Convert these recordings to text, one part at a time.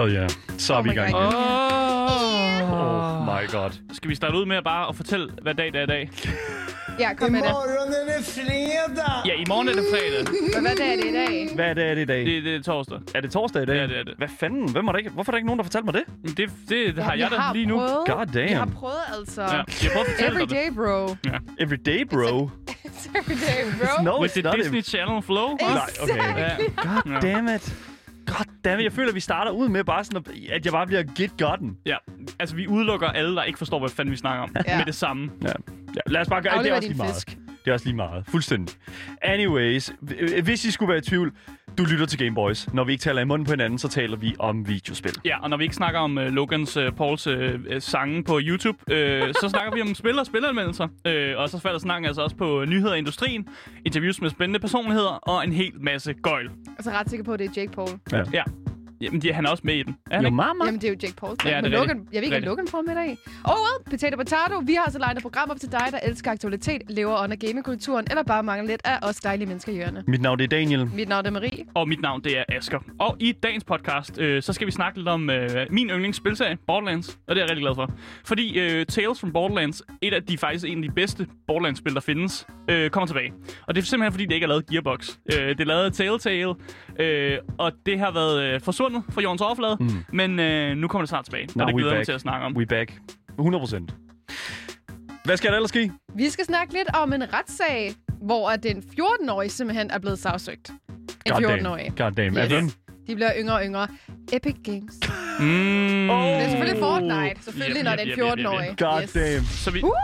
Hell yeah. Så er Oh vi i gang igen. Oh. Oh my god. Skal vi starte ud med at bare at fortælle, hvad dag det er i dag? Ja, kom med det. Imorgon er det fredag! Ja, i morgen er det fredag. Men hvad dag er det i dag? Hvad er det, er det i dag? Det, det er torsdag. Er det torsdag i dag? Ja, det er det. Hvad fanden? Hvem er der ikke? Hvorfor er der ikke nogen, der fortalte mig det? Det, det, det har Ja, jeg da lige nu. Prøvet. God damn. Jeg har prøvet altså. Ja, jeg prøver at fortælle Every dig det. day, bro. Every day, bro. It's every day, bro. No, With it's the not. Disney Channel flow. Nej, okay. Ja. God damn it. God damn it. Jeg føler, at vi starter ud med bare sådan, at- jeg bare bliver get gotten. ja, altså vi udelukker alle, der ikke forstår, hvad fanden vi snakker om. Ja. Med det samme. Ja. ja. Lad os bare gøre det. Det er Aflever også lige meget. fisk. Det er også lige meget. Fuldstændig. Anyways, hvis I skulle være i tvivl, du lytter til Game Boys. Når vi ikke taler i munden på hinanden, så taler vi om videospil. Ja, og når vi ikke snakker om uh, Logans uh, Pauls uh, sange på YouTube, uh, så snakker vi om spil og spilanmeldelser. Uh, og så falder snakken altså også på nyheder i industrien, interviews med spændende personligheder og en hel masse gøjl. Og så er jeg ret sikker på, at det er Jake Paul. Ja. Jamen, de, han er også med i den. Er han Jo, ikke? mamma. Jamen, det er jo Jake Paul. Ja, det er. Logan, jeg ved ikke, om. Logan får med dig. Oh well, potato potato. Vi har altså legnet et program op til dig, der elsker aktualitet, lever under gamingkulturen, eller bare mangler lidt af os dejlige mennesker i hjørnet. Mit navn det er Daniel. Mit navn er Marie. Og mit navn, det er Asker. Og i dagens podcast, øh, så skal vi snakke lidt om øh, min yndlingsspilserie, Borderlands. Og det er jeg rigtig glad for. Fordi øh, Tales from Borderlands, et af de faktisk en af de bedste Borderlands-spil, der findes, øh, kommer tilbage. Og det er simpelthen fordi, det ikke er lavet Gearbox. Øh, det er lavet Telltale, øh, og det har været øh, forsvundet fra jordens overflade. Mm. Men øh, nu kommer det snart tilbage, Now og det glæder jeg mig til at snakke om. We back. 100 procent. Hvad skal der ellers ske? Vi skal snakke lidt om en retssag, hvor at den 14-årige simpelthen er blevet sagsøgt. En God 14-årig. damn. God damn. Yes. Er hvem? De bliver yngre og yngre. Epic Games. Mm. Det er selvfølgelig Fortnite. Selvfølgelig, Yep, når yep, det er en yep, yep, yep. 14-årig. God damn. Så vi, Uh,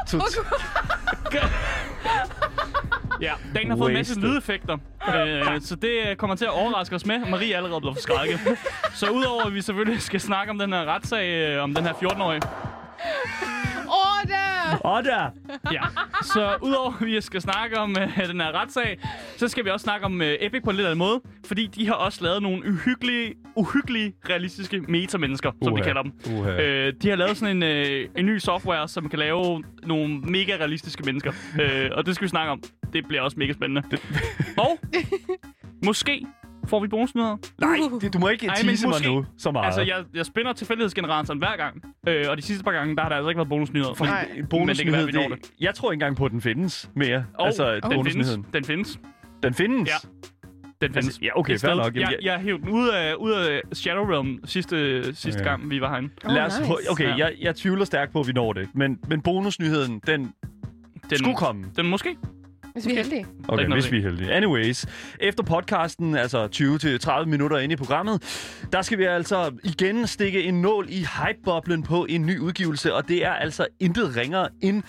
Ja, dagen har fået en masse Wasted. lydeffekter, øh, så det øh, kommer til at overraske os med. Marie er allerede blevet forskrækket. Så udover at vi selvfølgelig skal snakke om den her retssag øh, om den her 14-årige, Åh, der. ja. så udover at vi skal snakke om øh, den her retssag, så skal vi også snakke om øh, Epic på en lidt anden måde, fordi de har også lavet nogle uhyggelige, uhyggelige realistiske metamennesker, som Uha. de kalder dem. Uha. Øh, de har lavet sådan en, øh, en ny software, som kan lave nogle mega realistiske mennesker. øh, og det skal vi snakke om. Det bliver også mega spændende. og måske får vi bonusnyheder. Nej, det, du må ikke Ej, tease mig måske. nu så meget. Altså, jeg, jeg spænder tilfældighedsgeneratoren hver gang. Øh, og de sidste par gange, der har der altså ikke været bonusnyheder. Nej. en bonusnyhed, Men det kan være, vi når det, jeg tror ikke engang på, at den findes mere. Og altså, den findes. Den findes. Den findes? Ja. Den findes. Altså, ja, okay, fair nok. Jamen, Jeg, jeg- jeg hævde den ud af, ud af Shadow Realm sidste, sidste Okay. gang, vi var herinde. Oh, Lad os, nice. okay, Ja. jeg, jeg tvivler stærkt på, at vi når det. Men, men bonusnyheden, den Den, skulle komme. Den måske. Hvis vi er heldige. Okay, noget hvis vi er heldige. Anyways, efter podcasten, altså 20-30 minutter inde i programmet, der skal vi altså igen stikke en nål i hypeboblen på en ny udgivelse, og det er altså intet ringere end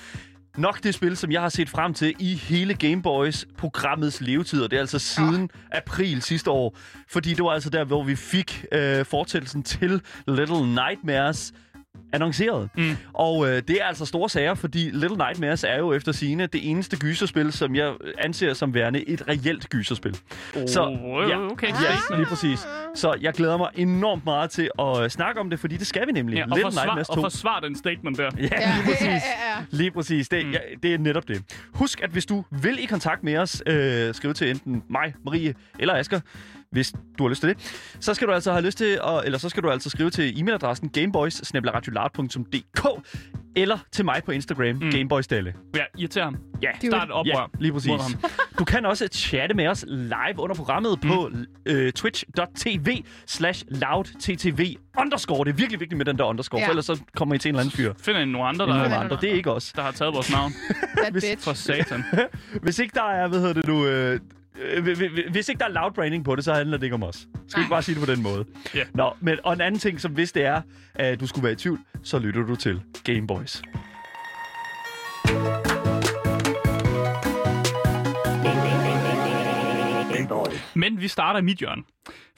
nok det spil, som jeg har set frem til i hele Game Boys programmets levetid, og det er altså siden april sidste år, fordi det var altså der, hvor vi fik øh, fortællelsen til Little Nightmares annonceret. Mm. Og øh, det er altså store sager, fordi Little Nightmares er jo efter sine det eneste gyserspil, som jeg anser som værende et reelt gyserspil. Så, Oh, ja. okay. Ja, lige præcis. Så jeg glæder mig enormt meget til at øh, snakke om det, fordi det skal vi nemlig. Ja, og, Little forsvar, Nightmares 2. og forsvar den statement der. Ja, Ja, lige ja, præcis. ja, ja. Lige præcis. Det, Mm. ja, det er netop det. Husk, at hvis du vil i kontakt med os, øh, skriv til enten mig, Marie eller Asger, hvis du har lyst til det, så skal du altså have lyst til, at, eller så skal du altså skrive til e-mailadressen gameboys eller til mig på Instagram, mm. gameboysdalle. Ja, irriter ham. Ja, Start et oprør. Ja, lige præcis. mod ham. Du kan også chatte med os live under programmet mm. på øh, twitch.tv slash loudttv underscore. Det er virkelig vigtigt med den der underscore, Ja. for ellers så kommer I til en eller anden fyr. Finder I nogle andre, Der der, er Finder andre. Det er ikke os. der har taget vores navn? That Hvis- bitch. For satan. Hvis ikke der er, hvad hedder det nu, øh, hvis ikke der er loud branding på det, så handler det ikke om os. Skal vi ikke bare sige det på den måde? Ja. Nå, men og en anden ting, som hvis det er, at du skulle være i tvivl, så lytter du til Game Boys. Game Boys. Men vi starter i mit hjørne.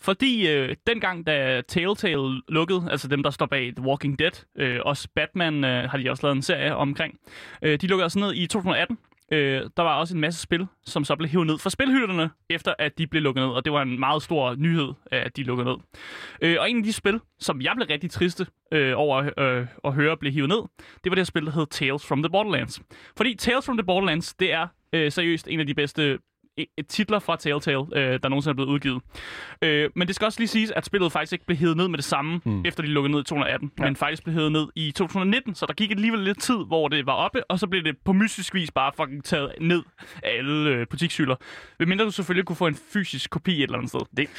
Fordi øh, dengang, da Telltale lukkede, altså dem, der står bag The Walking Dead, øh, også Batman øh, har de også lavet en serie omkring, øh, de lukkede altså ned i 2018. Øh, der var også en masse spil, som så blev hævet ned fra spilhylderne, efter at de blev lukket ned, og det var en meget stor nyhed, at de lukkede ned. Øh, og en af de spil, som jeg blev rigtig triste øh, over øh, at høre blive hævet ned, det var det her spil, der hed Tales from the Borderlands. Fordi Tales from the Borderlands, det er Øh, seriøst, en af de bedste titler fra Telltale, øh, der nogensinde er blevet udgivet. Øh, men det skal også lige siges, at spillet faktisk ikke blev hævet ned med det samme, mm. efter de lukkede ned i 2018, ja. men faktisk blev hævet ned i 2019, så der gik alligevel lidt tid, hvor det var oppe, og så blev det på mystisk vis bare fucking taget ned af alle øh, butikshylder. Medmindre du selvfølgelig kunne få en fysisk kopi et eller andet sted. Det,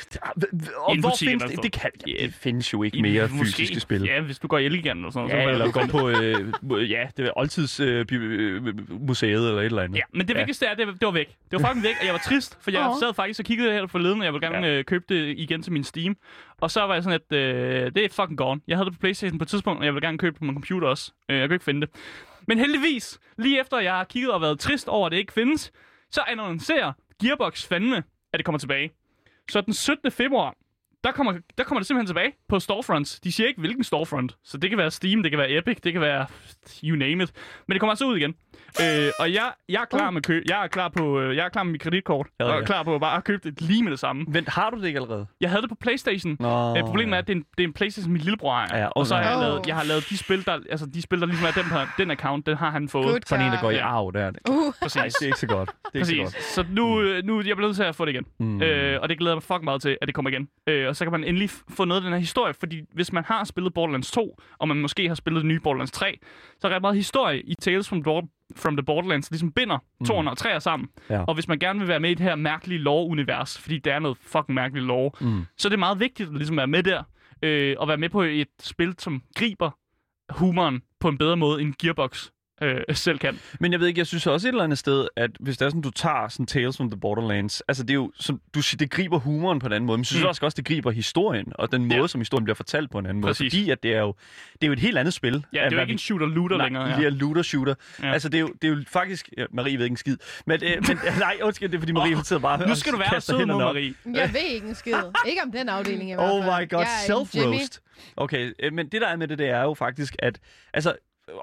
og En hvor findes det? Det, kan, Ja. det findes jo ikke I- mere måske- fysiske spil. Ja, hvis du går i Elgiganten eller sådan noget. Ja, så eller gå på øh, ja, det er oldtidsmuseet øh, øh, museet eller et eller andet. Ja, men det Ja. vigtigste er, at det, det var væk. Det var fucking væk, og jeg var trist, for jeg Åh. sad faktisk og kiggede her forleden, og jeg ville gerne Ja. øh, købe det igen til min Steam. Og så var jeg sådan, at øh, det er fucking gone. Jeg havde det på Playstation på et tidspunkt, og jeg ville gerne købe det på min computer også. Øh, jeg kunne ikke finde det. Men heldigvis, lige efter jeg har kigget og været trist over, at det ikke findes, så annoncerer Gearbox fandme, at det kommer tilbage. Så den 17. februar, der kommer, der kommer det simpelthen tilbage på storefronts. De siger ikke, hvilken storefront. Så det kan være Steam, det kan være Epic, det kan være you name it. Men det kommer altså ud igen. Øh, og jeg, jeg er klar med kø. Jeg er klar på, øh, jeg er klar med mit kreditkort. Ja, og ja. er klar på bare at købe det lige med det samme. Vent, har du det ikke allerede? Jeg havde det på Playstation. Nå, Øh, problemet er, at det er en, det er en Playstation, min lillebror ejer. Ja, og så har jeg, lavet, jeg har lavet de spil, der, altså de spil, der ligesom er den, her, den account, den har han fået. Good Sådan en, der går i Ja. arv, der. Uh, Præcis. Nej, det er ikke så godt. Det er ikke så Præcis. godt. Så nu, øh, nu jeg bliver nødt til at få det igen. Mm. Øh, og det glæder jeg mig fucking meget til, at det kommer igen. Øh, og så kan man endelig få noget af den her historie, fordi hvis man har spillet Borderlands 2, og man måske har spillet det nye Borderlands 3, så er der ret meget historie i Tales from, Dor- from the Borderlands, der ligesom binder mm. og 3'ere sammen. Ja. Og hvis man gerne vil være med i det her mærkelige lore-univers, fordi det er noget fucking mærkeligt lore, Mm. så er det meget vigtigt at ligesom være med der, øh, og være med på et spil, som griber humoren på en bedre måde, end Gearbox øh, selv kan. Men jeg ved ikke, jeg synes også et eller andet sted, at hvis det er sådan, du tager sådan Tales from the Borderlands, altså det er jo, som du siger, det griber humoren på en anden måde, men jeg synes Mm. mm. også, det griber historien, og den måde, Ja. som historien bliver fortalt på en anden måde. Præcis. Fordi at det er jo, det er jo et helt andet spil. Ja, det er jo hvad ikke en shooter-looter Nej, længere. det er looter-shooter. Ja. Altså, det er, jo, det er jo faktisk... Ja, Marie ved ikke en skid. Men, øh, men nej, undskyld, det er fordi Marie oh, sidder bare Nu og skal du være sød op. Marie. jeg ved ikke en skid. Ikke om den afdeling i hvert Oh fald. my god, er self-roast. Okay, øh, men det der er med det, det er jo faktisk, at altså,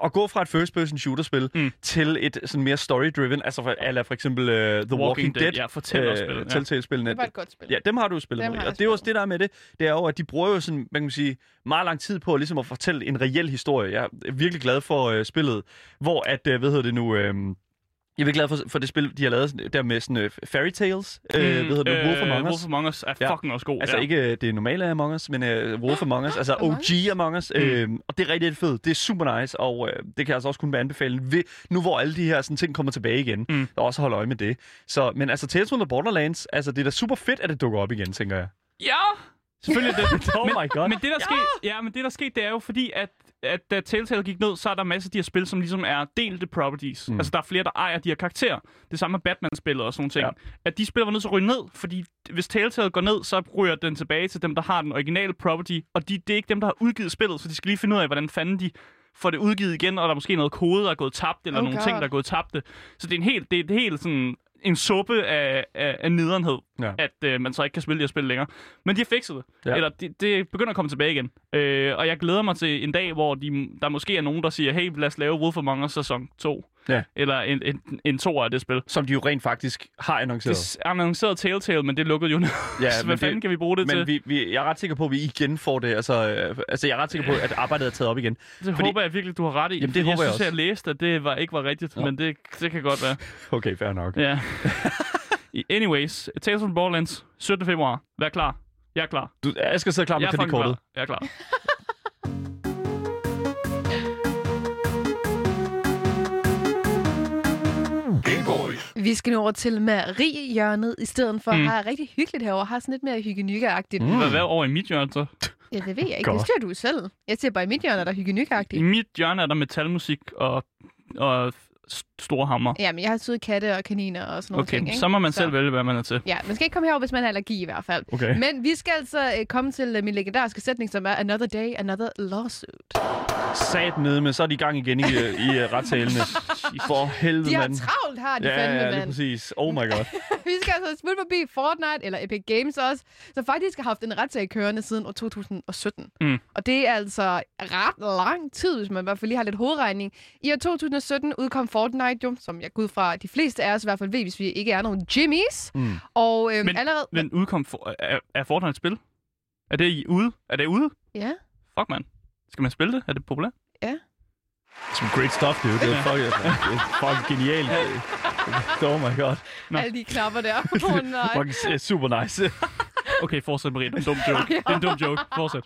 at gå fra et first-person shooter-spil Mm. mm. til et sådan mere story-driven, altså for, eller for eksempel uh, The Walking, Walking Dead, Ja, fortæl os spillet. Ja. Telltale-spillene. Det var et godt spil. Ja, dem har du jo spillet, Dem jeg Og det er jo også det, der er med det. Det er jo, at de bruger jo sådan, man kan sige, meget lang tid på ligesom at fortælle en reel historie. Jeg er virkelig glad for uh, spillet, hvor at, uh, hvad hedder det nu... Um, jeg er glad for, for det spil, de har lavet der med sådan uh, fairy tales. Mm, uh, hvad hedder det nu? Wolf Among Us. Wolf Among Us er Ja. fucking også god. Altså ja. ikke øh, det normale Among Us, men uh, Wolf Among Us, altså Among OG Among Us. Mm. Øh, og det er rigtig fedt. Det er super nice, og øh, det kan jeg altså også kun være anbefalet. Ved, nu hvor alle de her sådan, ting kommer tilbage igen, mm. og også holde øje med det. Så, men altså Tales from the Borderlands, altså det er da super fedt, at det dukker op igen, tænker jeg. Ja, selvfølgelig det. Oh my god. Men det, der skete, ja, men det, der skete, det er jo fordi, at, at da Telltale gik ned, så er der masser af de her spil, som ligesom er delte properties. Mm. Altså, der er flere, der ejer de her karakterer. Det samme med Batman-spillet og sådan ting. Ja. Ja. At de spil var nødt til at ryge ned, fordi hvis Telltale går ned, så ryger den tilbage til dem, der har den originale property, og de, det er ikke dem, der har udgivet spillet, så de skal lige finde ud af, hvordan fanden de får det udgivet igen, og der er måske noget kode, der er gået tabt, eller Oh nogle God. ting, der er gået tabte. Så det er en helt, det er et helt sådan en suppe af, af, af nederenhed, Ja. at øh, man så ikke kan spille de her spil længere. Men de har fikset det. Ja. Eller det, det begynder at komme tilbage igen. Øh, og jeg glæder mig til en dag, hvor de, der måske er nogen, der siger, hey, lad os lave Wolf Among Us sæson 2. Ja. Eller en, en, en toer af det spil. Som de jo rent faktisk har annonceret. Det er annonceret Telltale, men det lukkede jo ned. Ja, hvad men fanden det- kan vi bruge det Men til? vi, vi, jeg er ret sikker på, at vi igen får det. Altså, øh, altså jeg er ret sikker på, at arbejdet er taget op igen. Det fordi- håber jeg virkelig, du har ret i. Jamen, det fordi håber jeg jeg synes, også. jeg læste, at det var, ikke var rigtigt, Nå. men det, det kan godt være. Okay, fair nok. Ja. Anyways, Tales from Borderlands, 17. februar. Vær klar. Jeg er klar. Du, jeg skal sidde klar med jeg kreditkortet. klar. Jeg er klar. Vi skal nu over til Marie-hjørnet, i stedet for Mm. at have rigtig hyggeligt herovre. Har sådan lidt mere hyggenykke-agtigt. Mm. Mm. Hvad, hvad over i mit hjørne så? Ja, det ved jeg ikke. Godt. Det styrer du selv. Jeg siger bare, i mit hjørne er der I hyggenykke-agtigt. mit hjørne er der metalmusik og, og store hammer. Ja, men jeg har søde katte og kaniner og sådan nogle Okay, ting. Ikke? så må man selv vælge, hvad man er til. Ja, man skal ikke komme herover, hvis man har allergi i hvert fald. Okay. Men vi skal altså øh, komme til øh, min legendariske sætning, som er Another day, another lawsuit. Sat nede, men så er de i gang igen i, øh, i retssalene. For helvede, De har mand. travlt, har de Ja, fandme, ja, er mand. præcis. Oh my god. Vi skal altså smutte forbi Fortnite, eller Epic Games også, som faktisk har haft en retssag kørende siden år 2017. Mm. Og det er altså ret lang tid, hvis man i hvert fald lige har lidt hovedregning. I år 2017 udkom Fortnite jo, som jeg går ud fra, de fleste af os i hvert fald ved, hvis vi ikke er nogen Jimmys. Mm. Og øhm, Men- allerede... Men udkom for, er, er Fortnite et spil? Er det i ude? Er det ude? Ja. Fuck, man. Skal man spille det? Er det populært? Some great stuff, dude. Det er fucking, det er fucking genialt. Oh my god. Nå. Alle de knapper der. Oh, nej. Fucking s- super nice. Okay, fortsæt, Marie. Det er en dum joke. Det er en dum joke. Fortsæt.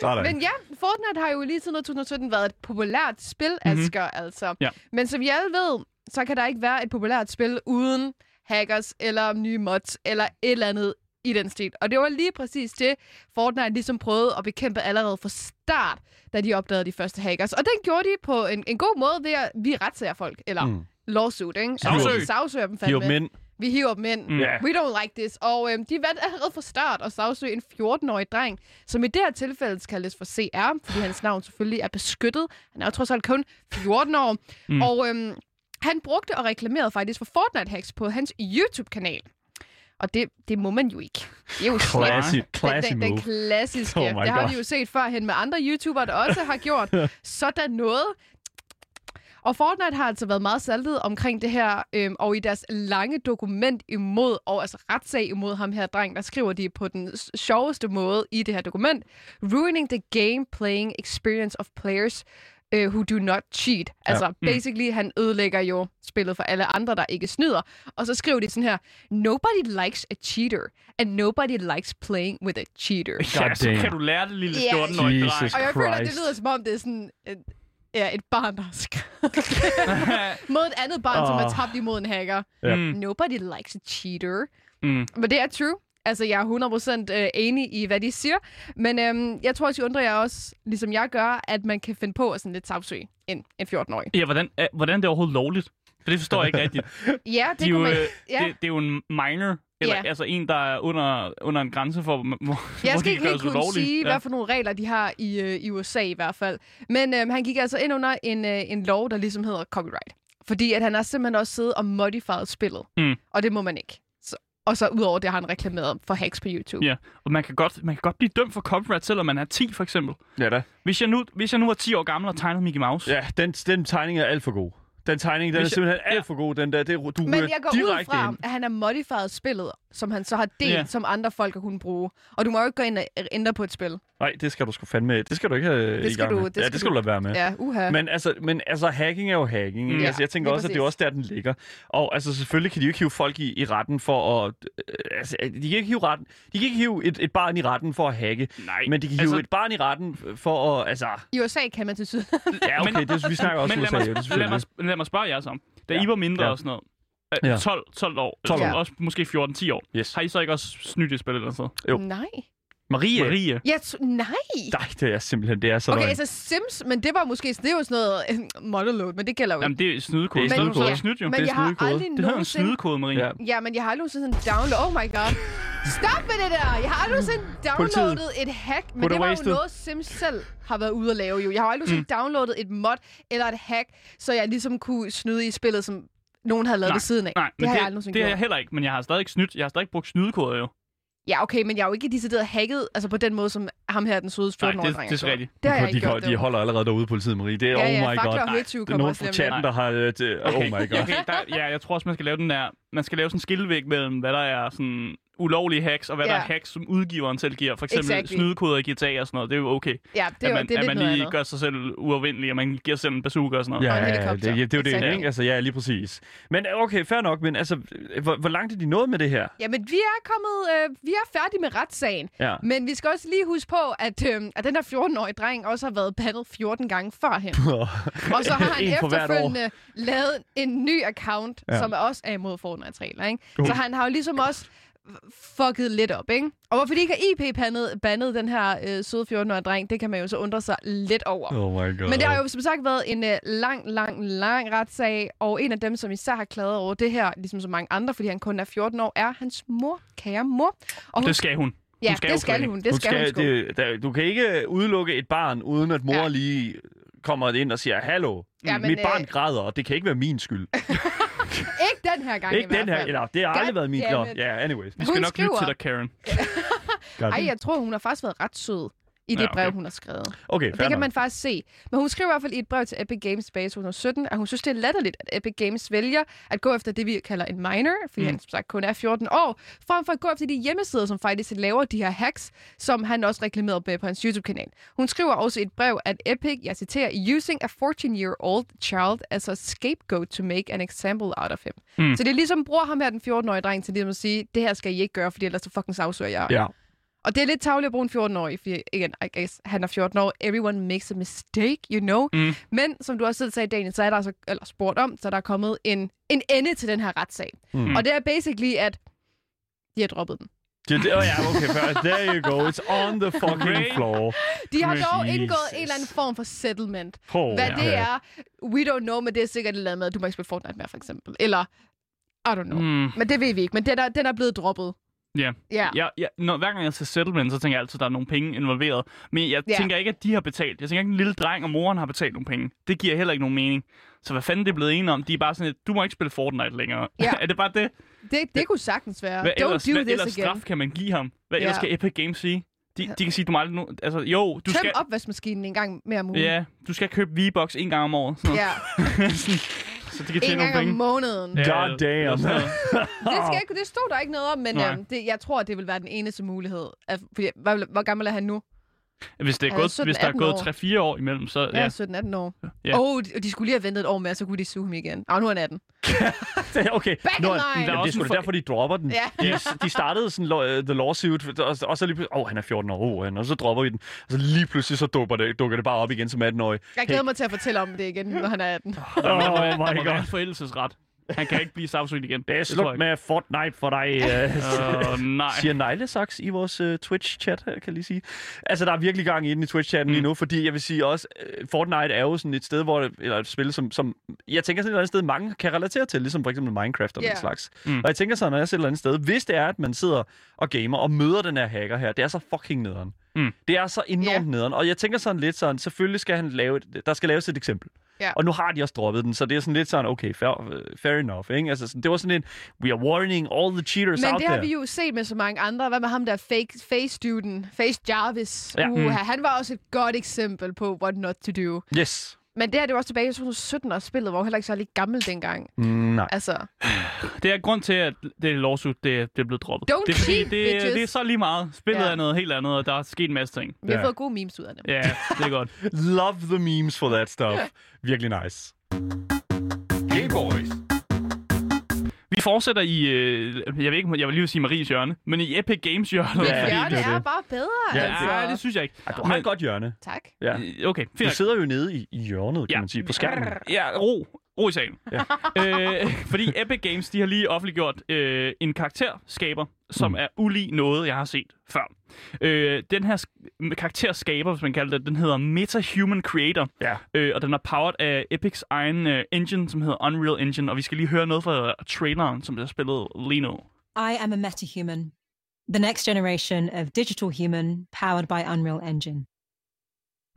Sådan. Men ja, Fortnite har jo lige siden 2017 været et populært spil, mm-hmm. Asger, altså. Ja. Men som vi alle ved, så kan der ikke være et populært spil uden hackers eller nye mods eller et eller andet i den stil. Og det var lige præcis det, Fortnite ligesom prøvede at bekæmpe allerede fra start, da de opdagede de første hackers. Og den gjorde de på en, en god måde ved at vi retssager folk, eller Mm. lawsuit, ikke? Sagsøg. Altså, sagsøger dem fandme. dem ind. Vi hiver dem ind. Mm. Ja. We don't like this. Og øhm, de vandt allerede fra start og sagsøge en 14-årig dreng, som i det her tilfælde kaldes for CR, fordi hans navn selvfølgelig er beskyttet. Han er jo trods alt kun 14 år. Mm. Mm. Og øhm, han brugte og reklamerede faktisk for Fortnite-hacks på hans YouTube-kanal. Og det, det må man jo ikke. Det er jo slemt. Classy, Den, classy den, den move. klassiske. Oh det har God. vi jo set førhen med andre YouTubere, der også har gjort sådan noget. Og Fortnite har altså været meget saltet omkring det her, øhm, og i deres lange dokument imod, og altså retssag imod ham her dreng, der skriver de på den sjoveste måde i det her dokument, ruining the game playing experience of players uh, who do not cheat. Altså, Mm. basically, han ødelægger jo spillet for alle andre, der ikke snyder. Og så skriver de sådan her, nobody likes a cheater, and nobody likes playing with a cheater. Ja, så kan du lære det, lille Ja. 14-årige dreng. Jesus. Og jeg føler, at det lyder som om, det er sådan ja, et barn, der har mod et andet barn, oh. som er tabt imod en hacker. Ja. Mm, Nobody likes a cheater. mm. Men det er true. Altså, jeg er 100% øh, enig i, hvad de siger. Men øhm, jeg tror også, I undrer jer også, ligesom jeg gør, at man kan finde på at sådan lidt sagsøge en, en 14-årig. Ja, hvordan, er, hvordan er det overhovedet lovligt? For det forstår jeg ikke rigtigt. Ja, det De er jo, man... øh, Ja. det, det er jo en minor, eller Ja. altså en, der er under, under en grænse for, hvor, Jeg skal ikke kan helt kunne ulovlige. sige, Ja. hvad for nogle regler de har i, øh, i USA i hvert fald. Men øhm, han gik altså ind under en, øh, en lov, der ligesom hedder copyright. Fordi at han har simpelthen også siddet og modified spillet. Mm. Og det må man ikke. Så, og så udover det har han reklameret for hacks på YouTube. Ja, og man kan, godt, man kan godt blive dømt for copyright, selvom man er 10 for eksempel. Ja da. Hvis jeg nu, hvis jeg nu var 10 år gammel og tegnede Mickey Mouse, Ja, den, den tegning er alt for god. Den tegning, den er Hvis jeg- simpelthen ja. alt for god. Den der, det, du Men jeg går ud fra, ind. at han har modified spillet, som han så har delt, Ja. som andre folk har kunnet bruge. Og du må jo ikke gå ind og ændre på et spil. Nej, det skal du sgu fandme... Det skal du ikke have Det i skal gang du- med. det ja, skal det skal du- lade være med. Ja, uha. Men altså, men altså, hacking er jo hacking. Mm. Mm. Ja, Altså, jeg tænker også, at det er præcis. også der, den ligger. Og altså, selvfølgelig kan de jo ikke hive folk i, i retten for at... Øh, altså, de kan ikke hive, retten, de kan ikke hive et, et barn i retten for at hacke. Nej, Men de kan hive altså- altså, et barn i retten for at... Altså, I USA kan man til syd. ja, okay, det, vi snakker også men USA, jo, mig, det lad, mig, lad mig spørge jer så om. Da Ja. I var mindre Ja. og sådan noget, Ja. ja. 12, 12 år, 12 12 år. også måske 14-10 år, Yes. har I så ikke også snydt i spil eller sådan noget? Jo. Nej. Marie. Marie. Jeg t- nej. Nej, det er simpelthen, det er så Okay, løgn. altså Sims, men det var måske, det er jo sådan noget øh, monolog, men det gælder jo ikke. Jamen, det er snydekode. Det er Det er snydekode. snydekode. Snydt jo. Men det er jeg har snydekode. aldrig Det hedder en nogensinde... snydekode, Marie. Ja. Ja, men jeg har aldrig nogensinde sådan download... Oh my god. Stop med det der! Jeg har aldrig nogensinde downloadet et hack, men Put det var away jo noget, Sims selv har været ude at lave jo. Jeg har aldrig nogensinde Mm. downloadet et mod eller et hack, så jeg ligesom kunne snyde i spillet, som nogen havde lavet Nej, ved siden af. Nej, det men har jeg aldrig nogensinde det har jeg heller ikke, men jeg har stadig ikke snydt. Jeg har stadig ikke brugt snydekoder jo. Ja, okay, men jeg er jo ikke decideret hacket, altså på den måde, som ham her, den søde 14-årige Nej, det, dreng. det er rigtigt. Det har jeg de, ikke gjort. de, de holder allerede derude politiet, Marie. Det er, Ja, ja, oh my god. høtyve Det er nogen fra chatten, der har... det- Oh my god. Okay, der, ja, jeg tror også, man skal lave den der... Man skal lave sådan en skillevæg mellem, hvad der er sådan ulovlige hacks, og hvad Ja. der er hacks, som udgiveren selv giver. For eksempel Exactly. snydekoder i GTA og sådan noget. Det er jo okay. Ja, det er, at man, det er at man lige andet. gør sig selv uafvindelig, og man giver sig selv en bazooka og sådan noget. Ja, Og en ja, ja, det, ja, det er jo det, Exactly. ikke? Altså, ja, lige præcis. Men okay, fair nok, men altså, hvor, hvor langt er de nået med det her? Jamen, vi er kommet, øh, vi er færdige med retssagen. Ja. Men vi skal også lige huske på, at, øh, at den her 14-årige dreng også har været bandet 14 gange førhen. Og så har han for efterfølgende lavet en ny account, Ja. som også er imod Fortnite regler, ikke? Uh. Så han har jo ligesom også fucket lidt op, ikke? Og hvorfor de ikke har IP-bandet bandet den her øh, søde 14-årige dreng, det kan man jo så undre sig lidt over. Oh my god. Men det har jo som sagt været en øh, lang, lang, lang retssag, og en af dem, som især har klaget over det her, ligesom så mange andre, fordi han kun er 14 år, er hans mor, kære mor. Og hun, Det skal hun. ja, hun skal det skal hun, det skal, hun sgu. det, der, du kan ikke udelukke et barn, uden at mor Ja. lige kommer ind og siger, hallo, Ja, ja, men, mit barn øh, græder, og det kan ikke være min skyld. Ikke den her gang ikke i den her, eller det har aldrig været min. Ja, anyways. Vi skal Hun nok lytte skriver- til dig, Karen. Ej, jeg tror, hun har faktisk været ret sød i det Ja, okay. brev, hun har skrevet. Okay, Det fair kan man faktisk se. Men hun skriver i hvert fald i et brev til Epic Games tilbage i 2017, at hun synes, det er latterligt, at Epic Games vælger at gå efter det, vi kalder en minor, fordi mm. han som sagt kun er 14 år, frem for at gå efter de hjemmesider, som faktisk laver de her hacks, som han også reklamerede med på hans YouTube-kanal. Hun skriver også i et brev, at Epic, jeg citerer, using a 14-year-old child as a scapegoat to make an example out of him. Mm. Så det er ligesom bruger ham her, den 14-årige dreng, til ligesom at sige, det her skal I ikke gøre, fordi ellers så fucking sagsøger jeg. Ja. Og det er lidt tavligt at bruge en 14-årig, fordi igen, I guess, han er 14 år. Everyone makes a mistake, you know. Mm. Men som du også selv sagde, Daniel, så er der altså, eller spurgt om, så er der kommet en, en ende til den her retssag. Mm. Og det er basically, at de har droppet den. Det, det, oh, ja, okay, fair. There you go. It's on the fucking floor. De har Jesus. dog indgået en eller anden form for settlement. Oh, Hvad ja. det er, we don't know, men det er sikkert et eller andet med, at du må ikke spille Fortnite mere, for eksempel. Eller, I don't know. Mm. Men det ved vi ikke. Men den er, den er blevet droppet. Ja. Ja. Ja, ja, når, hver gang jeg ser settlement, så tænker jeg altid, at der er nogle penge involveret. Men jeg Ja. tænker ikke, at de har betalt. Jeg tænker ikke, at en lille dreng og moren har betalt nogle penge. Det giver heller ikke nogen mening. Så hvad fanden det er blevet enige om? De er bare sådan, at du må ikke spille Fortnite længere. Ja. er det bare det? Det, det kunne sagtens være. Hvad Don't ellers, do hvad this ellers again. straf kan man give ham? Hvad Ja. ellers skal Epic Games sige? De, de kan sige, du må aldrig nu... Altså, jo, du Tøm skal... opvaskemaskinen en gang mere om ugen. Ja, du skal købe V-Bucks en gang om året. Sådan ja. Sådan, så de kan En tjene gang nogle om penge. måneden. Ja, God damn. Det, skal ikke, det stod der ikke noget om, men Nej. øhm, det, jeg tror, det vil være den eneste mulighed. At, fordi, hvor, hvor gammel er han nu? Hvis, det er gået, 17, hvis der er 18 gået år. 3-4 år imellem, så Ja, ja. 17-18 år. Ja. Åh, oh, de, de skulle lige have ventet et år med, så kunne de suge ham igen. Åh, nu er han 18. okay. Back Nå, in line. jamen, Der det er sgu for- derfor, de dropper den. Ja. De, de startede sådan lo- the lawsuit, og, og så lige pludselig, åh, oh, han er 14 år, oh, han, og så dropper vi den. Og så lige pludselig, så dukker det, dukker det bare op igen som 18-årig. Jeg glæder mig til at fortælle om det igen, når han er 18. Der må, der må, Oh der må my være god. en forældelsesret. Han kan ikke blive sagsøgt igen. Det er slut med Fortnite for dig, uh, Åh, nej. siger Neglesaks i vores uh, Twitch-chat her, kan jeg lige sige. Altså, der er virkelig gang i den i Twitch-chatten mm. lige nu, fordi jeg vil sige også, uh, Fortnite er jo sådan et sted, hvor, eller et spil, som, som jeg tænker sådan et eller andet sted, mange kan relatere til, ligesom for eksempel Minecraft og yeah. den slags. Mm. Og jeg tænker sådan, når jeg ser et eller andet sted, hvis det er, at man sidder og gamer og møder den her hacker her, det er så fucking nederen. Mm. Det er så enormt yeah. nederen. Og jeg tænker sådan lidt sådan, selvfølgelig skal han lave, et, der skal laves et eksempel. Ja. Og nu har de også droppet den, så det er sådan lidt sådan, okay, fair, fair enough, ikke? Altså, sådan, det var sådan en, we are warning all the cheaters Men out det har there. vi jo set med så mange andre. Hvad med ham der fake, face student, Face Jarvis? Ja. Ja. Mm. Han var også et godt eksempel på what not to do. Yes. Men det her, det var også tilbage i 2017, og spillet var jo heller ikke særlig gammel dengang. Nej. Altså, Det er grund til, at det lawsuit det, det er blevet droppet. Don't det, er, cheat, det, bitches. det er så lige meget. Spillet Ja. er noget helt andet, og der er sket en masse ting. vi har Ja. fået gode memes ud af det. Ja, det er godt. Love the memes for that stuff. Virkelig nice. Gay Boys. Vi fortsætter i, øh, jeg ved ikke, jeg vil lige sige Maries hjørne, men i Epic Games hjørne. Men Ja, ja, det det er er bare bedre, Ja, altså. Ja, det synes jeg ikke. Ej, du har et godt hjørne. Tak. Ja. Øh, Okay, Du fint. nok. sidder jo nede i, i hjørnet, kan Ja. man sige, på skærmen. Ja, ro. Ro i sagen. Ja. øh, fordi Epic Games, de har lige offentliggjort øh, en karakterskaber, som Mm. er ulig noget, jeg har set før. Øh, den her sk- karakterskaber, hvis man kalder det, den hedder MetaHuman Creator. Ja. Øh, og den er powered af Epics egen øh, engine, som hedder Unreal Engine. Og vi skal lige høre noget fra traileren, som bliver spillet lige nu. I am a metahuman, the next generation of digital human powered by Unreal Engine.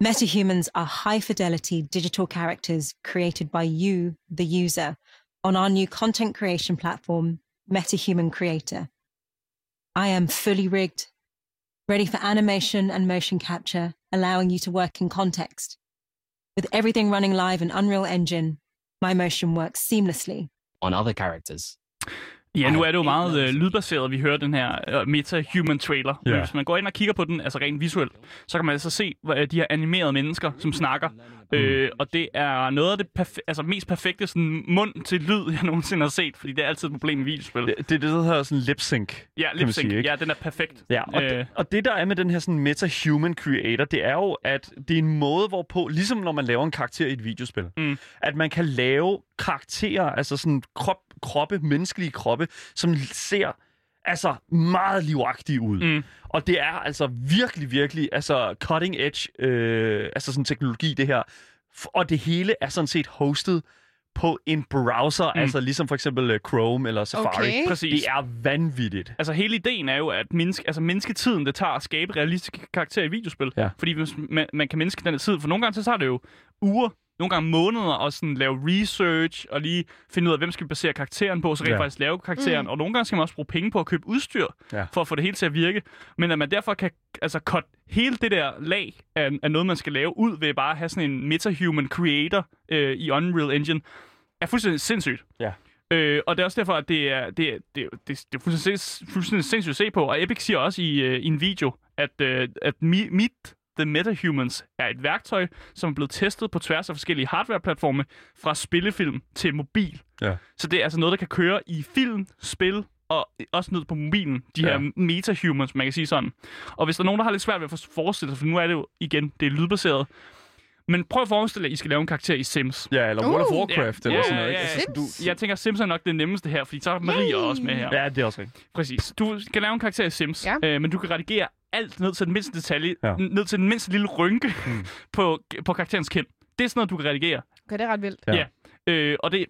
Metahumans are high fidelity digital characters created by you, the user, on our new content creation platform, MetaHuman Creator. I am fully rigged, ready for animation and motion capture, allowing you to work in context. With everything running live in Unreal Engine, my motion works seamlessly on other characters. Ja, nu er det jo meget øh, lydbaseret, vi hører den her uh, meta-human trailer. Ja. Hvis man går ind og kigger på den, altså rent visuelt, så kan man altså se hvad, de her animerede mennesker, som snakker. Øh, og det er noget af det perfe- altså, mest perfekte sådan, mund til lyd, jeg nogensinde har set, fordi det er altid et problem i videospil. Det, det er det, der hedder sådan lip sync. ja, man lip sync. sige, ikke? Ja, den er perfekt. Ja, og, Øh. øh. og det der er med den her sådan meta-human creator, det er jo, at det er en måde, hvorpå, ligesom når man laver en karakter i et videospil, Mm. at man kan lave karakterer, altså sådan krop, kroppe, menneskelige kroppe, som ser altså meget livagtige ud. Mm. Og det er altså virkelig, virkelig altså cutting edge, øh, altså sådan teknologi, det her. Og det hele er sådan set hostet på en browser, Mm. altså ligesom for eksempel øh, Chrome eller Safari. Okay. Præcis. Det er vanvittigt. Altså hele ideen er jo, at menneske, altså mennesketiden, det tager at skabe realistiske karakterer i videospil. Ja. Fordi hvis man, man kan menneske den tid, for nogle gange så tager det jo uger, nogle gange måneder og sådan lave research og lige finde ud af, hvem skal vi basere karakteren på, så rent Ja. faktisk lave karakteren. Mm. Og nogle gange skal man også bruge penge på at købe udstyr, Ja. for at få det hele til at virke. Men at man derfor kan altså cut hele det der lag af, af noget, man skal lave ud ved bare at have sådan en metahuman creator øh, i Unreal Engine, er fuldstændig sindssygt. Ja. Øh, og det er også derfor, at det er, det, er- det, er- det, er- det er fuldstændig, fuldstændig sindssygt at se på. Og Epic siger også i, øh, i en video, at, øh, at Me- Meet the Metahumans er et værktøj, som er blevet testet på tværs af forskellige hardware-platforme, fra spillefilm til mobil. Ja. Så det er altså noget, der kan køre i film, spil og også ned på mobilen. De Ja. her metahumans, man kan sige sådan. Og hvis der er nogen, der har lidt svært ved at forestille sig, for nu er det jo igen, det er lydbaseret. Men prøv at forestille dig, at I skal lave en karakter i Sims. Ja, eller World of Uh. Warcraft, Ja, eller ja, sådan noget. ja, ja. Altså, du, Jeg tænker, Sims er nok det nemmeste her, fordi så er Maria Yay! også med her. Ja, det er også rigtigt. Præcis. Du kan lave en karakter i Sims, Ja. øh, men du kan redigere alt ned til den mindste detalje, Ja. ja. ned til den mindste lille rynke Mm. på, på karakterens kind. Det er sådan noget, du kan redigere. Okay, det er ret vildt. Ja. Ja. Øh, og det er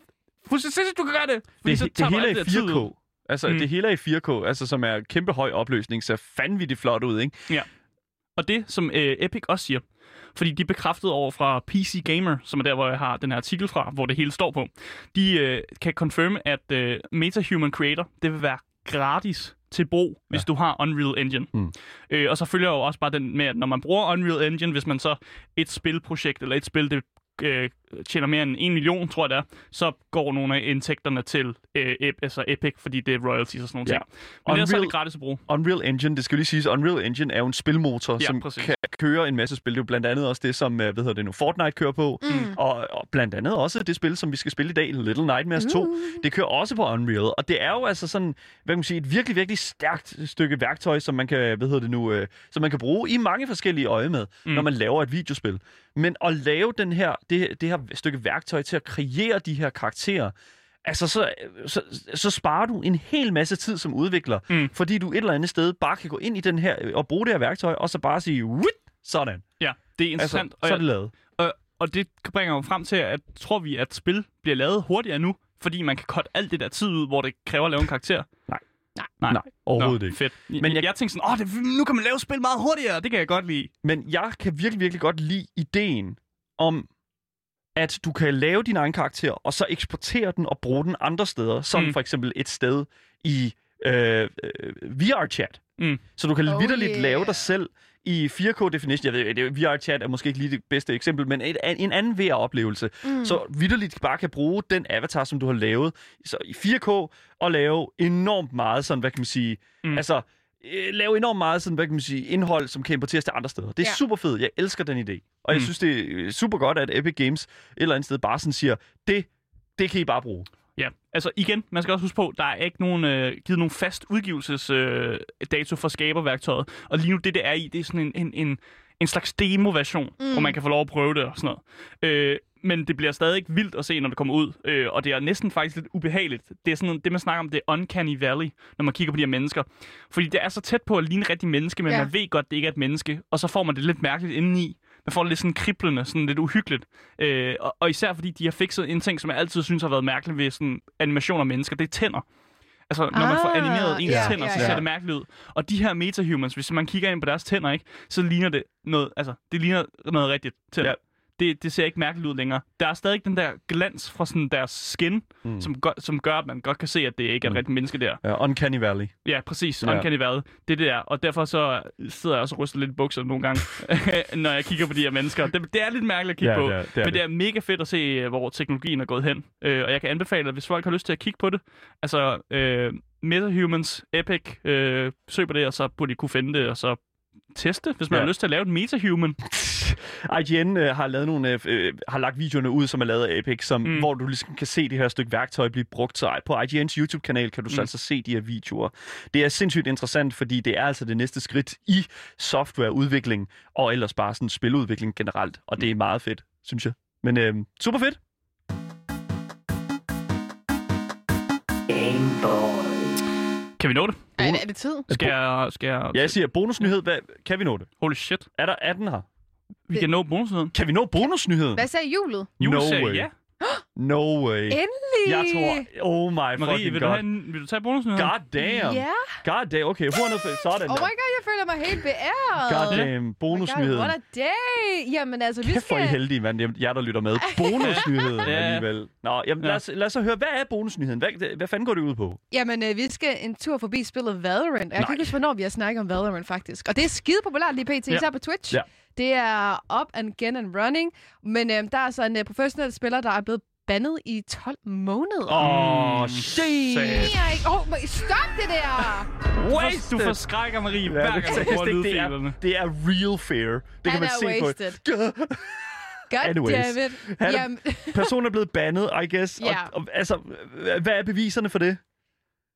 fuldstændig sindssygt, du kan gøre det. Det, så det, hele er alt i det der tid ud. 4K. Altså, Mm. det hele er i 4K, altså, som er kæmpe høj opløsning, ser vanvittigt flot ud, ikke? Og det, som øh, Epic også siger, fordi de er bekræftet over fra PC Gamer, som er der, hvor jeg har den her artikel fra, hvor det hele står på, de øh, kan confirme, at øh, MetaHuman Creator, det vil være gratis til brug, hvis du har Unreal Engine. Mm. Øh, og så følger jo også bare den med, at når man bruger Unreal Engine, hvis man så et spilprojekt eller et spil, det øh, tjener mere end en million, tror jeg det er, så går nogle af indtægterne til øh, ep, altså Epic, fordi det er royalties og sådan nogle Ja. ting. Men ellers så er Unreal- det gratis at bruge. Unreal Engine, det skal lige siges, Unreal Engine er jo en spilmotor, Ja, som præcis. kan køre en masse spil. Det er jo blandt andet også det, som, øh, hvad hedder det nu, Fortnite kører på. Mm. Og, og blandt andet også det spil, som vi skal spille i dag, Little Nightmares 2. Uh. Det kører også på Unreal. Og det er jo altså sådan, hvad kan man sige, et virkelig, virkelig stærkt stykke værktøj, som man kan, hvad hedder det nu, øh, som man kan bruge i mange forskellige øje med, mm. Mm. når man laver et videospil. Men at lave den her, det, det her stykke værktøj til at kreere de her karakterer, Altså, så, så, så sparer du en hel masse tid som udvikler, Mm. fordi du et eller andet sted bare kan gå ind i den her øh, og bruge det her værktøj, og så bare sige, Wit! sådan. Ja, det er Altså, interessant. så er det lavet. Og, og det bringer jo frem til, at tror vi, at spil bliver lavet hurtigere nu, fordi man kan cutte alt det der tid ud, hvor det kræver at lave en karakter. Nej. Nej. Nej, overhovedet ikke. Fedt. Men Men jeg, jeg- jeg tænkte sådan, åh, det, nu kan man lave spil meget hurtigere, det kan jeg godt lide. Men jeg kan virkelig, virkelig godt lide ideen om, at du kan lave din egen karakter, og så eksportere den og bruge den andre steder, som mm. For eksempel et sted i øh, øh, VR-chat. Mm. Så du kan Oh vidderligt yeah. lave dig selv i 4K-definition. Jeg ved, VR-chat er måske ikke lige det bedste eksempel, men et, en anden VR-oplevelse. Mm. Så vidderligt bare kan bruge den avatar, som du har lavet så i 4K, og lave enormt meget sådan, hvad kan man sige. Mm. altså øh, lave enormt meget sådan, hvad kan man sige, indhold, som kan importeres til andre steder. Det er Ja. super fedt. Jeg elsker den idé. Og mm. jeg synes, det er øh, super godt, at Epic Games et eller andet sted bare sådan siger, det, det kan I bare bruge. Ja, altså igen, man skal også huske på, der er ikke nogen, øh, givet nogen fast udgivelsesdato øh, dato for skaberværktøjet. Og lige nu, det det er i, det er sådan en, en, en, en slags demo-version, mm. hvor man kan få lov at prøve det og sådan noget. Øh, men det bliver stadig vildt at se, når det kommer ud. Øh, og det er næsten faktisk lidt ubehageligt. Det er sådan det, man snakker om, det er uncanny valley, når man kigger på de her mennesker. Fordi det er så tæt på at ligne et rigtigt menneske, men Ja. man ved godt, det ikke er et menneske. Og så får man det lidt mærkeligt indeni. Man får det lidt sådan kriblende, sådan lidt uhyggeligt. Øh, og, og især fordi de har fikset en ting, som jeg altid synes har været mærkeligt ved sådan animation af mennesker, det er tænder. Altså, når man får Ah, animeret ens ja, tænder, så ser det mærkeligt ud. Og de her metahumans, hvis man kigger ind på deres tænder, ikke, så ligner det noget, altså, det ligner noget rigtigt tænder. Ja. Det, det ser ikke mærkeligt ud længere. Der er stadig den der glans fra sådan deres skin, Mm. som, gør, som gør, at man godt kan se, at det ikke er et Mm. rigtigt menneske der. Ja, Uncanny Valley. Ja, præcis. Ja. Uncanny Valley. Det er det der. Og derfor så sidder jeg også og ryster lidt i bukserne nogle gange, når jeg kigger på de her mennesker. Det, det er lidt mærkeligt at kigge Ja, på. det er- det er men det det. er mega fedt at se, øh, hvor teknologien er gået hen. Øh, og jeg kan anbefale, at hvis folk har lyst til at kigge på det, altså øh, MetaHumans, Epic, øh, søg på det, og så burde I kunne finde det, og så teste, hvis man Ja. har lyst til at lave et MetaHuman. IGN øh, har, lavet nogle, øh, øh, har lagt videoerne ud, som er lavet af Epic, som, mm. Mm. hvor du ligesom kan se det her stykke værktøj blive brugt. Så på IGN's YouTube-kanal kan du mm. så Mm. altså se de her videoer. Det er sindssygt interessant, fordi det er altså det næste skridt i softwareudvikling, og ellers bare sådan spiludvikling generelt. Og det er meget fedt, synes jeg. Men øh, super fedt. Kan vi nå det? Er, er det tid? Skal jeg... Skal jeg... Ja, jeg siger bonusnyhed. Hvad, kan vi nå det? Holy shit. Er der 18 her? Vi kan nå bonusnyheden. Kan vi nå bonusnyheden? Hvad sagde julet? Jule No sagde way. ja. No way. Endelig! Jeg tror... Oh my Marie, fucking vil du, god. have en, vil du tage bonusnyheden? God damn. Ja. God damn. Okay, 100 Sådan Oh my god, jeg føler, mig helt beæret. Goddamn, Oh my God, bonusnyheden. what a day! Jamen altså, vi Kæft, hvor er I skal... heldige, mand. Er jer, der lytter med. Bonusnyheden Ja. alligevel. Nå, jamen, lad, os, lad os så høre, hvad er bonusnyheden? Hvad, hvad fanden går det ud på? Jamen, øh, vi skal en tur forbi spillet Valorant. Jeg Nej. kan ikke huske, hvornår vi har snakket om Valorant, faktisk. Og det er skide populært lige pt, Ja. især på Twitch. Ja. Det er up and again and running. Men øh, der er altså en øh, professionel spiller, der er blevet bandet i 12 måneder. Åh, oh, shit. Åh, oh, stop det der! Wait, du forskrækker Marie hver gang, det, du bruger lydfilerne. er, det er real fair. Det kan Han man er se wasted. på. God Anyways. damn it. Han er- Personen er blevet bandet, I guess. Ja. Og, og, altså, hvad er beviserne for det?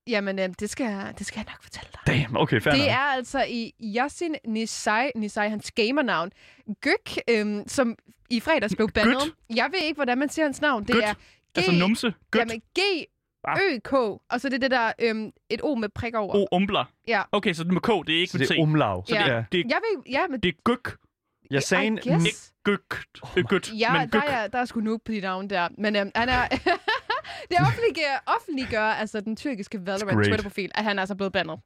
jamen øh, det, skal, det skal jeg nok fortælle dig. Damn, okay, fair Det nok. er altså i Yasin Nisai, Nisai hans gamernavn, Gøk, øhm, som i fredags blev bandet. Jeg ved ikke, hvordan man siger hans navn. Det Gøt? er G, Altså numse. Godt. Jamen, G, Ø, K, og så det er det der, øhm, et O med prik over. O, umbler. Ja. Okay, så det med K, det er ikke Så med det T. er umlav. Ja. ja. Det er Jeg ved, ja, men Det er gøk. Jeg sagde en... guess. Gøk. Øh, gødt. Ja, men der gøk. er, der er sgu nu på dit navn der. Men øhm, han er... det offentliggør, offentliggør altså den tyrkiske Valorant. Twitter-profil, at han er altså blevet bandet.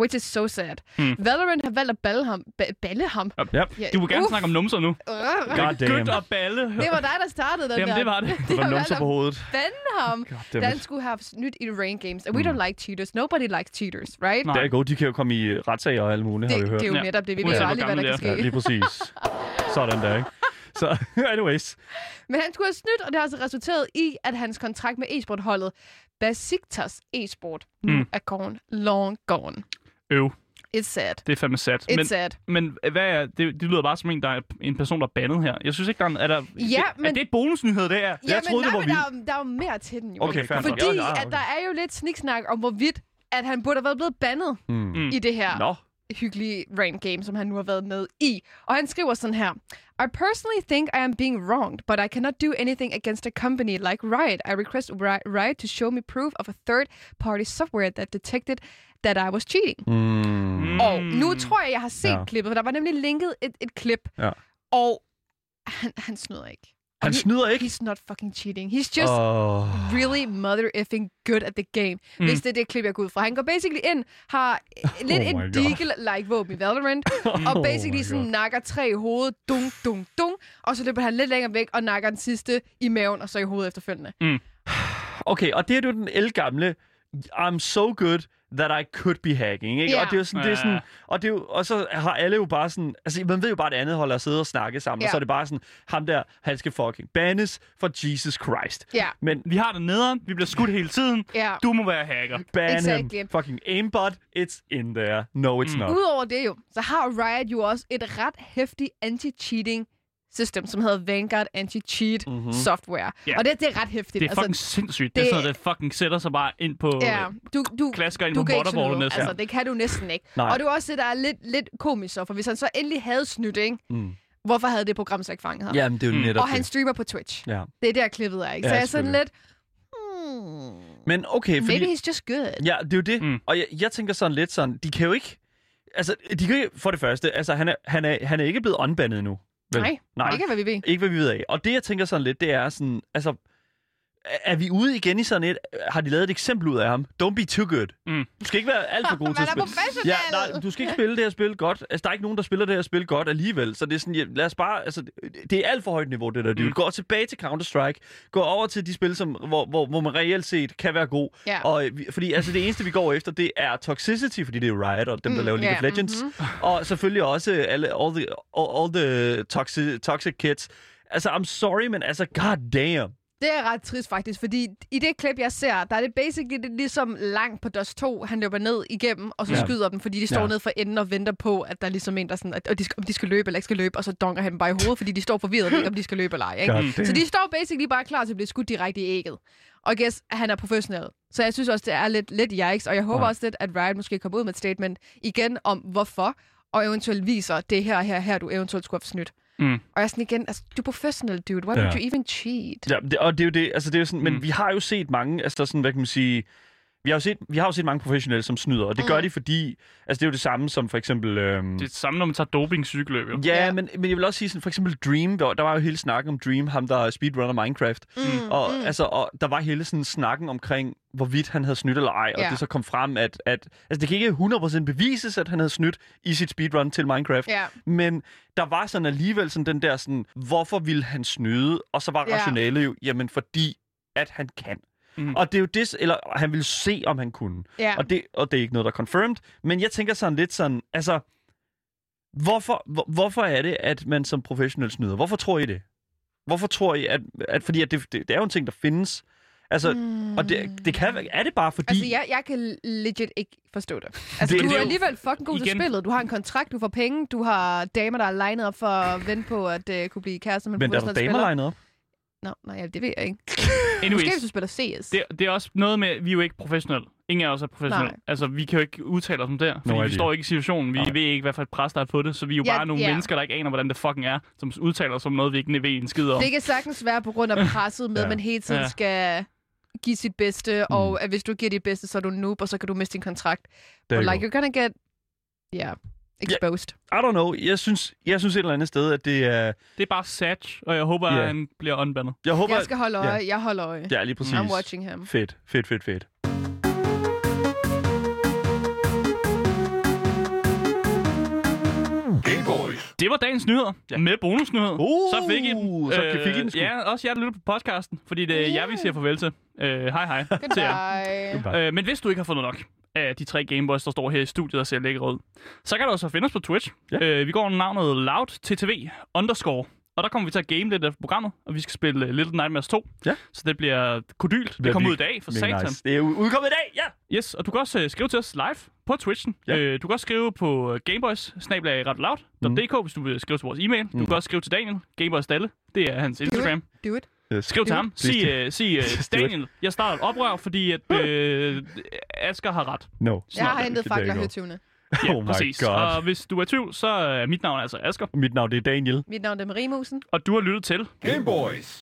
Which is so sad. Hmm. Valorant har valgt at balle ham. Ba- balle ham? Yep. Ja, Du vil gerne uff. snakke om numser nu. God damn. Gødt og balle. Det var dig, der startede den Jamen, der. det var det. Det var numser på at hovedet. bande ham. Da han skulle have snydt i rain games. And we Hmm. don't like cheaters. Nobody likes cheaters, right? Nej. Det er godt, de kan jo komme i retssager og alt muligt, har vi Det, hørt. det er jo Ja. netop det. Vi ved hvor aldrig, hvad der kan Ja, ske. lige præcis. Sådan der, ikke? Så, anyways. Men han skulle have snydt, og det har altså resulteret i, at hans kontrakt med e-sportholdet Besiktas e-sport nu Mm. er gone, long gone. Øv. It's sad. Det er fandme sat. It's Men, sad. men hvad er, det, det lyder bare som en, der er en person, der er bandet her. Jeg synes ikke, der er, en- er der... Ja, Er men- det et bonusnyhed, det er? Ja, troede, det var men der, er, der er jo mere til den jo. Okay, fair. Fordi okay. at der er jo lidt sniksnak om, hvorvidt at han burde have været blevet bandet Hmm. Mm. i det her Nå. Hyggelige rain game, som han nu har været med i. Og han skriver sådan her. I personally think I am being wronged, but I cannot do anything against a company like Riot. I request Ri- Riot to show me proof of a third-party software that detected that I was cheating. Mm. Og nu tror jeg, jeg har set ja. klippet, for der var nemlig linket et, et klip. Ja. Og han, han snyder ikke. Han he- snyder ikke? He's not fucking cheating. He's just Åh. really mother effing good at the game. Mm. Hvis det er det klip, jeg går ud fra. Han går basically ind, har lidt Oh oh God. deagle-like våben i Valorant, Oh og basically my sådan God. nakker tre i hovedet, dung, dung, dung, og så løber han lidt længere væk og nakker den sidste i maven, og så i hovedet efterfølgende. Okay, og det er jo den elgamle I'm so good that I could be hacking, ikke? Ja. Og det er jo sådan, det er sådan, og, det er jo, og så har alle jo bare sådan, altså man ved jo bare, at det andet holder at sidde og snakke sammen, ja. og så er det bare sådan, ham der, han skal fucking bannes for Jesus Christ. Ja, Men Vi har det nederen. Vi bliver skudt hele tiden. ja. Du må være hacker. ban Exactly. him. Fucking aimbot, it's in there. No, it's Mm. not. Udover det jo, så har Riot jo også et ret hæftigt anti-cheating system, som hedder Vanguard Anti-Cheat Mhm. mm-hmm. Software. Ja. Og det, det er ret hæftigt. Det er fucking sindssygt. Det er det- sådan noget, der fucking sætter sig bare ind på... Ja, du, du, klasker ind du på sådan noget. næsten. Altså, det kan du næsten ikke. Nej. Og det er også det, der er lidt, lidt komisk så, for hvis han så endelig havde snydt, ikke? Mm. hvorfor havde det program så ikke fanget ham? Jamen, det er jo Mm. netop og han det. streamer på Twitch. Ja. Det er der klippet er, ikke? Ja, så jeg er sådan lidt... Hmm, Men okay, fordi... maybe he's just good. Ja, det er jo det. Mm. Og jeg, jeg tænker sådan lidt sådan, de kan jo ikke... Altså, de kan ikke, for det første, altså, han er, han er, han er ikke blevet unbandet nu. Vel? Nej, Nej. ikke hvad vi ved. Ikke hvad vi ved af. Og det, jeg tænker sådan lidt, det er sådan, altså, er vi ude igen i sådan et, har de lavet et eksempel ud af ham? Don't be too good. Mm. Du skal ikke være alt for god til at spille. Ja, nej, du skal ikke spille det her spil godt. Altså, der er ikke nogen, der spiller det her spil godt alligevel. Så det er sådan, ja, lad os bare, altså, det er alt for højt niveau, det der. Mm. Mm. Gå tilbage til Counter-Strike. Gå over til de spil, som, hvor, hvor, hvor man reelt set kan være god. Ja. Og, fordi altså, det eneste, vi går efter, det er toxicity, fordi det er Riot og dem, der Mm, laver League ja, of Legends. mhm. Og selvfølgelig også alle, all the, all, all the toxic, toxic kids. Altså, I'm sorry, men altså, god damn. Det er ret trist faktisk, fordi i det klip, jeg ser, der er det basically det ligesom langt på Dust 2. Han løber ned igennem, og så Ja. skyder dem, fordi de står Ja. ned for enden og venter på, at der er ligesom en, der sådan, at, og de skal, om de skal løbe eller ikke skal løbe, og så donker han dem bare i hovedet, fordi de står forvirret, ikke, om de skal løbe eller ej. Ikke? Så de står basically bare klar til at blive skudt direkte i ægget. Og guess, han er professionel. Så jeg synes også, det er lidt, lidt yikes, og jeg håber Ja. også lidt, at Riot måske kommer ud med et statement igen om, hvorfor, og eventuelt viser det her, her, her, du eventuelt skulle have snydt. Mm. Og jeg er sådan igen, altså, du er professional, dude. Why Ja. would you even cheat? Ja, det, og det er jo det, altså det er jo sådan, Mm. men vi har jo set mange, altså sådan, hvad kan man sige, Vi har, jo set, vi har jo set mange professionelle, som snyder, og det gør Mm. de, fordi... Altså, det er jo det samme som for eksempel... Øhm, Det er det samme, når man tager doping cykeløb, jo. Ja, Ja. Men, men jeg vil også sige, sådan, for eksempel Dream, hvor der var jo hele snakken om Dream, ham der er speedrunner Minecraft. Mm, Og, mm. altså, og der var hele sådan snakken omkring, hvorvidt han havde snydt eller ej, og Ja. det så kom frem, at, at altså, det kan ikke 100% bevises, at han havde snydt i sit speedrun til Minecraft. Ja. Men der var sådan alligevel sådan den der sådan, hvorfor ville han snyde? Og så var Ja. rationale jo, jamen fordi, at han kan. Mm. Og det er jo det, eller han ville se, om han kunne. Ja. Og, det, og det er ikke noget, der er confirmed. Men jeg tænker sådan lidt sådan, altså, hvorfor, hvor, hvorfor er det, at man som professionel snyder? Hvorfor tror I det? Hvorfor tror I, at, at fordi at det, det, det er jo en ting, der findes. Altså, mm. og det, det kan, er det bare fordi... Altså, jeg, jeg kan legit ikke forstå det. Altså, Det- du er er alligevel fucking god til igen- spillet. Du har en kontrakt, du får penge, du har damer, der er legnet op for at vente på at uh, kunne blive kærester med en men der er damer legnet op. Nå, nej, ja, det ved jeg ikke. Anyways, Måske hvis du spiller CS. det, det er også noget med, vi er jo ikke professionelle. Ingen af os er professionelle. Nej. Altså, vi kan jo ikke udtale os om det, fordi No vi står ikke i situationen. Vi Nej. ved ikke, hvad for et pres, der er på det. Så vi er jo Ja, bare nogle ja. mennesker, der ikke aner, hvordan det fucking er, som udtaler os om noget, vi ikke ved en skid om. Det kan sagtens være på grund af presset med, Ja. at man hele tiden Ja. skal give sit bedste, Mm. og at hvis du giver dit bedste, så er du en noob, og så kan du miste din kontrakt. Der But er like, you're gonna get, yeah, exposed. I don't know. Jeg synes, jeg synes et eller andet sted, at det er... Det er bare Sag, og jeg håber, Ja. at han bliver unbandet. Jeg håber... Jeg skal holde øje. Jeg holder øje. Ja, lige præcis. I'm watching him. Fedt, fedt, fedt, fedt. Det var dagens nyheder Ja. med bonusnyheder. Uh, så fik I. Øh, så fik I den sgu. Ja, også jer, der lytter på podcasten, fordi det er jer, vi siger farvel til. Øh, hej hej til jer. Goodbye. Øh, men hvis du ikke har fundet nok af de tre Gameboys, der står her i studiet og ser lækre ud, så kan du også finde os på Twitch. Ja. Øh, vi går under navnet LoudTTV underscore. Og der kommer vi til at game lidt af programmet, og vi skal spille uh, Little Nightmares 2. Ja. Så det bliver kodylt. Det bliver kommer ud i dag for satan. Nice. Det er udkommet i dag, ja! Yes, og du kan også uh, skrive til os live på Twitchen. Ja. Øh, du kan også skrive på gameboys mm. hvis du vil skrive til vores e-mail. Du Mm. kan også skrive til Daniel, Gameboys Dalle. Det er hans Instagram. Do it. Yes. Skriv til ham. Sig, uh, sig uh, do it. Daniel, jeg starter et oprør, fordi at uh, Asger har ret. No. Jeg har hentet det er fakler godt. Ja, Oh my præcis. God. Og hvis du er i tvivl, så er mit navn altså Asger, Mit navn det er Daniel. Mit navn er Mariemusen. og du har lyttet til Game Boys.